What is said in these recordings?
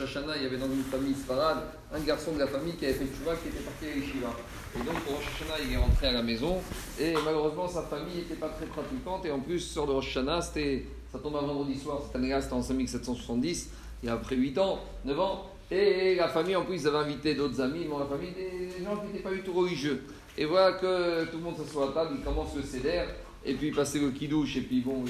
Rosh Hashanah, il y avait dans une famille sparade un garçon de la famille qui avait fait Tchouva qui était parti à Yeshiva. Et donc pour Rosh Hashanah, il est rentré à la maison. Et malheureusement sa famille n'était pas très pratiquante. Et en plus, sort de Rosh c'était, ça tombe un vendredi soir, cette année-là c'était en 5770, il y a après 8 ans, 9 ans. Et la famille, en plus, ils avaient invité d'autres amis, dans la famille, des gens qui n'étaient pas du tout religieux. Et voilà que tout le monde s'assoit à table, il commence le céder, et puis passer le kidouche, et puis bon,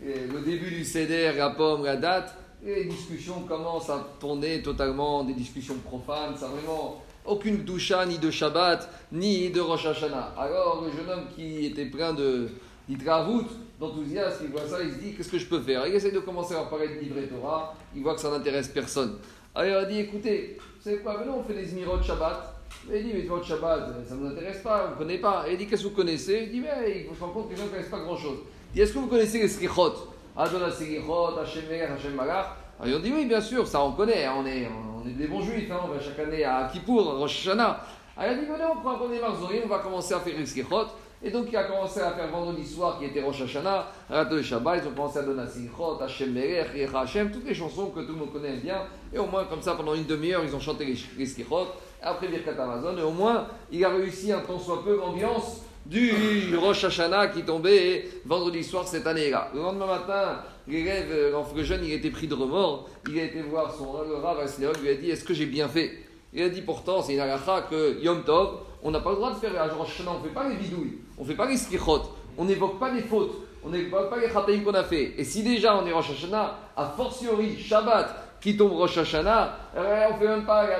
le début du céder, la pomme, la date, les discussions commencent à tourner totalement, des discussions profanes, ça vraiment aucune doucha, ni de Shabbat, ni de Rosh Hashanah. Alors le jeune homme qui était plein de d'hydravout, d'enthousiasme, il voit ça, il se dit qu'est-ce que je peux faire? Il essaie de commencer à parler de livret Torah, il voit que ça n'intéresse personne. Alors il a dit écoutez, vous savez quoi Maintenant on fait des Zmirot Shabbat. Il dit mais Zmirot Shabbat, ça ne nous intéresse pas, on ne connaît pas. il dit qu'est-ce que vous connaissez? Il dit mais il faut se rendre compte que les gens ne connaissent pas grand-chose. Il dit est-ce que vous connaissez les Srichot? Adonai Srichot, Hashem Melech, Hashem Malach ils ont dit oui, bien sûr, ça on connaît, hein, on est, des bons juifs, hein, on va chaque année à Kippour, à Rosh Hashanah. Alors il a dit venez, on prend premier marzorim, on va commencer à faire les Srichot. Et donc, il a commencé à faire vendredi soir, qui était Rosh Hashanah, Rato et Shabbat, ils ont commencé à donner Sichot, Hashem Melech, Yecha Hashem, toutes les chansons que tout le monde connaît bien. Et au moins, comme ça, pendant une demi-heure, ils ont chanté les, Sichot. Après Birkat Amazon, et au moins, il a réussi un temps soit peu l'ambiance du Rosh Hashanah qui tombait vendredi soir cette année-là. Le lendemain matin, l'élève, l'enfant jeune, il été pris de remords. Il a été voir son le Rav lui a dit Est-ce que j'ai bien fait? Il a dit pourtant, c'est une halakha que Yom Tov, on n'a pas le droit de faire la Rosh Hashanah, on ne fait pas les bidouilles, on ne fait pas les skichot, on n'évoque pas les fautes, on n'évoque pas les chataïm qu'on a fait. Et si déjà on est Rosh Hashanah, a fortiori Shabbat, qui tombe Rosh Hashanah, eh, on fait même pas la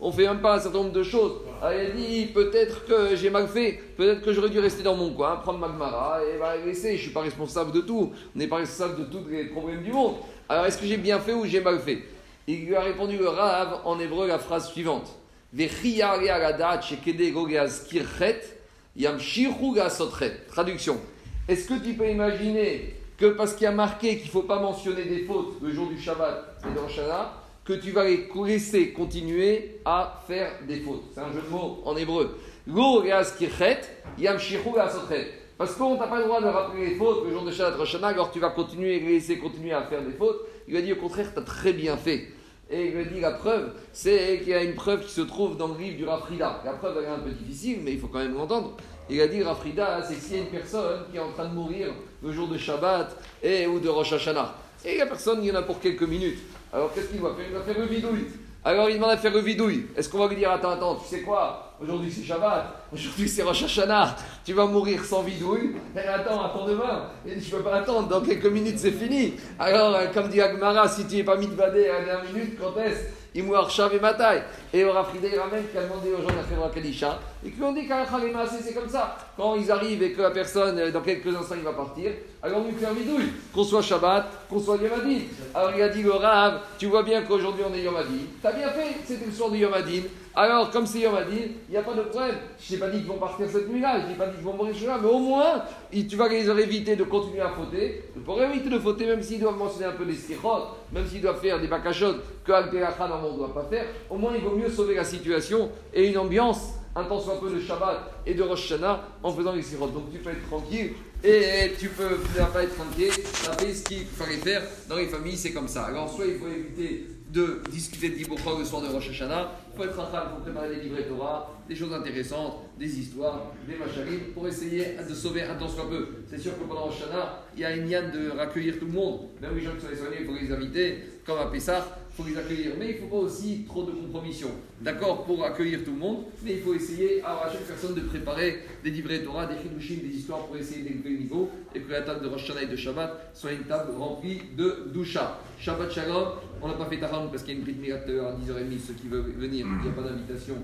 on fait même pas un certain nombre de choses. Alors, il a dit peut-être que j'ai mal fait, peut-être que j'aurais dû rester dans mon coin, prendre Magmara et bah, laisser. Je suis pas responsable de tout, on n'est pas responsable de tous les problèmes du monde. Alors est-ce que j'ai bien fait ou j'ai mal fait? Il lui a répondu le Rav en hébreu la phrase suivante Traduction. Est-ce que tu peux imaginer que parce qu'il y a marqué qu'il ne faut pas mentionner des fautes le jour du Shabbat et de Roshana, que tu vas les laisser continuer à faire des fautes C'est un jeu de mots en hébreu. Parce qu'on t'a pas le droit de rappeler les fautes le jour de Shabbat Roshana, alors tu vas continuer, les laisser continuer à faire des fautes. Il a dit au contraire, tu as très bien fait. Et il lui dit la preuve, c'est qu'il y a une preuve qui se trouve dans le livre du Rafrida. La preuve elle est un peu difficile, mais il faut quand même l'entendre. Il a dit Rafrida, c'est s'il y a une personne qui est en train de mourir le jour de Shabbat et, ou de Rosh Hashanah. Et la personne, il y en a pour quelques minutes. Alors qu'est-ce qu'il va faire? Il va faire le bidouille. Alors il demande à faire le vidouille. Est-ce qu'on va lui dire Attends, attends, tu sais quoi? Aujourd'hui c'est Shabbat, aujourd'hui c'est Rosh Hashanah, tu vas mourir sans vidouille. Et attends, attends demain. Dit Je peux pas attendre, dans quelques minutes c'est fini. Alors, euh, comme dit Agmara, si tu n'es pas mis de à la dernière minute, quand est-ce et Mataï. Et au Rafrida, il ramène qui a demandé aux gens d'Afrique Kadisha et qui lui ont dit c'est comme ça. Quand ils arrivent et que la personne, euh, dans quelques instants, il va partir, alors on lui fait un bidouille, qu'on soit Shabbat, qu'on soit Yomadin. Alors il a dit au Rav, tu vois bien qu'aujourd'hui on est Yomadin. T'as bien fait, c'était le soir du Yomadin. Alors, comme c'est Yomadin, il n'y a pas de problème. Je n'ai pas dit qu'ils vont partir cette nuit-là, je n'ai pas dit qu'ils vont mourir là, mais au moins, tu vas les éviter de continuer à fauter. Pour éviter de fauter, même s'ils doivent mentionner un peu les skichot, même s'ils doivent faire des bakachot que Al-Teracha ne doit pas faire, au moins il vaut mieux sauver la situation et une ambiance un temps soit peu de Shabbat et de Rosh Hashanah en faisant les sirotes. Donc tu peux être tranquille et tu peux pas être tranquille. Tu fait ce qu'il fallait faire dans les familles, c'est comme ça. Alors soit il faut éviter de discuter de Diboukha le soir de Rosh Hashanah, il faut être train de préparer des livrets Torah, des choses intéressantes, des histoires, des macharim, pour essayer de sauver un temps soit peu. C'est sûr que pendant Rosh Hashanah, il y a une yann de raccueillir tout le monde. Même les gens qui sont soignés, il faut les inviter, comme à Pessah il faut les accueillir. Mais il ne faut pas aussi trop de compromission. D'accord Pour accueillir tout le monde, mais il faut essayer à chaque personne de préparer des livrets Torah, des chidushim, des histoires pour essayer d'élever le niveau et que la table de Rosh Hashanah et de Shabbat soit une table remplie de doucha. Shabbat Shalom, on n'a pas fait Parce qu'il y a une petite à 10h30, ceux qui veulent venir, il n'y a pas d'invitation.